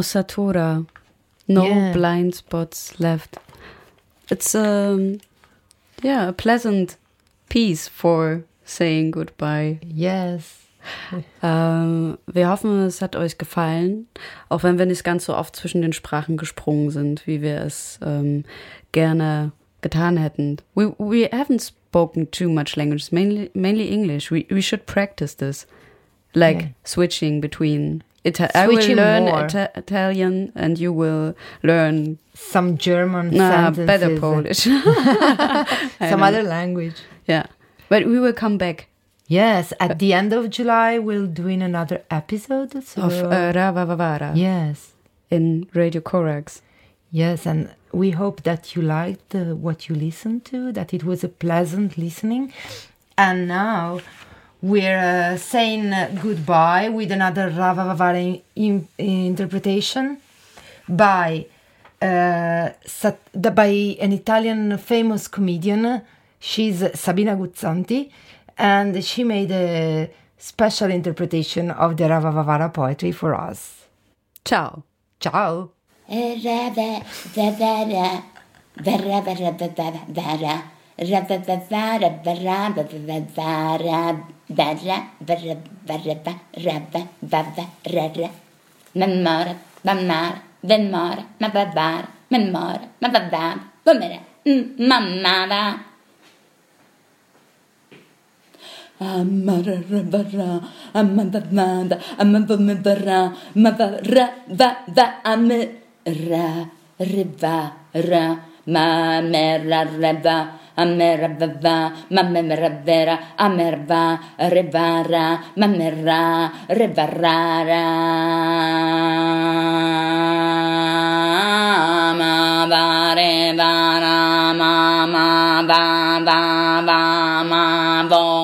Osatura. No Yeah. blind spots left. It's um yeah, a pleasant piece for saying goodbye. Yes. Ähm, wir hoffen, es hat euch gefallen, auch wenn wir nicht ganz so oft zwischen den Sprachen gesprungen sind, wie wir es ähm, gerne getan hätten. We, we haven't spoken too much language, mainly, mainly English. We, we should practice this, like Yeah. switching between. Ita I will learn more. Ita Italian, and you will learn Some German uh, sentences. better Polish. Some other language. yeah, but we will come back Yes, at the end of July we'll doing another episode. So of uh, Rava Vavara yes, in Radio Corax. yes, and we hope that you liked uh, what you listened to, that it was a pleasant listening. And now we're uh, saying uh, goodbye with another Rava Vavara in, interpretation by uh, Sat- the- by an Italian famous comedian. She's Sabina Guzzanti, and she made a special interpretation of the Rava Vavara poetry for us. Ciao. Ciao! برة برة بربة ربة ببة ررة ممارة بمارة بمارة مببارة ممارة مببابة بمرة ممارة أما رر برا أما بمادة أما بمبرا مبرا ببا أم را ربا را ما مرا ربا va, amera, riva, ra, mamera, reva, amera, vava, mamera, vera, amerva, rivara, mamera, rivarara, ma, va, re, va, ra, ma, ma, va, va, va,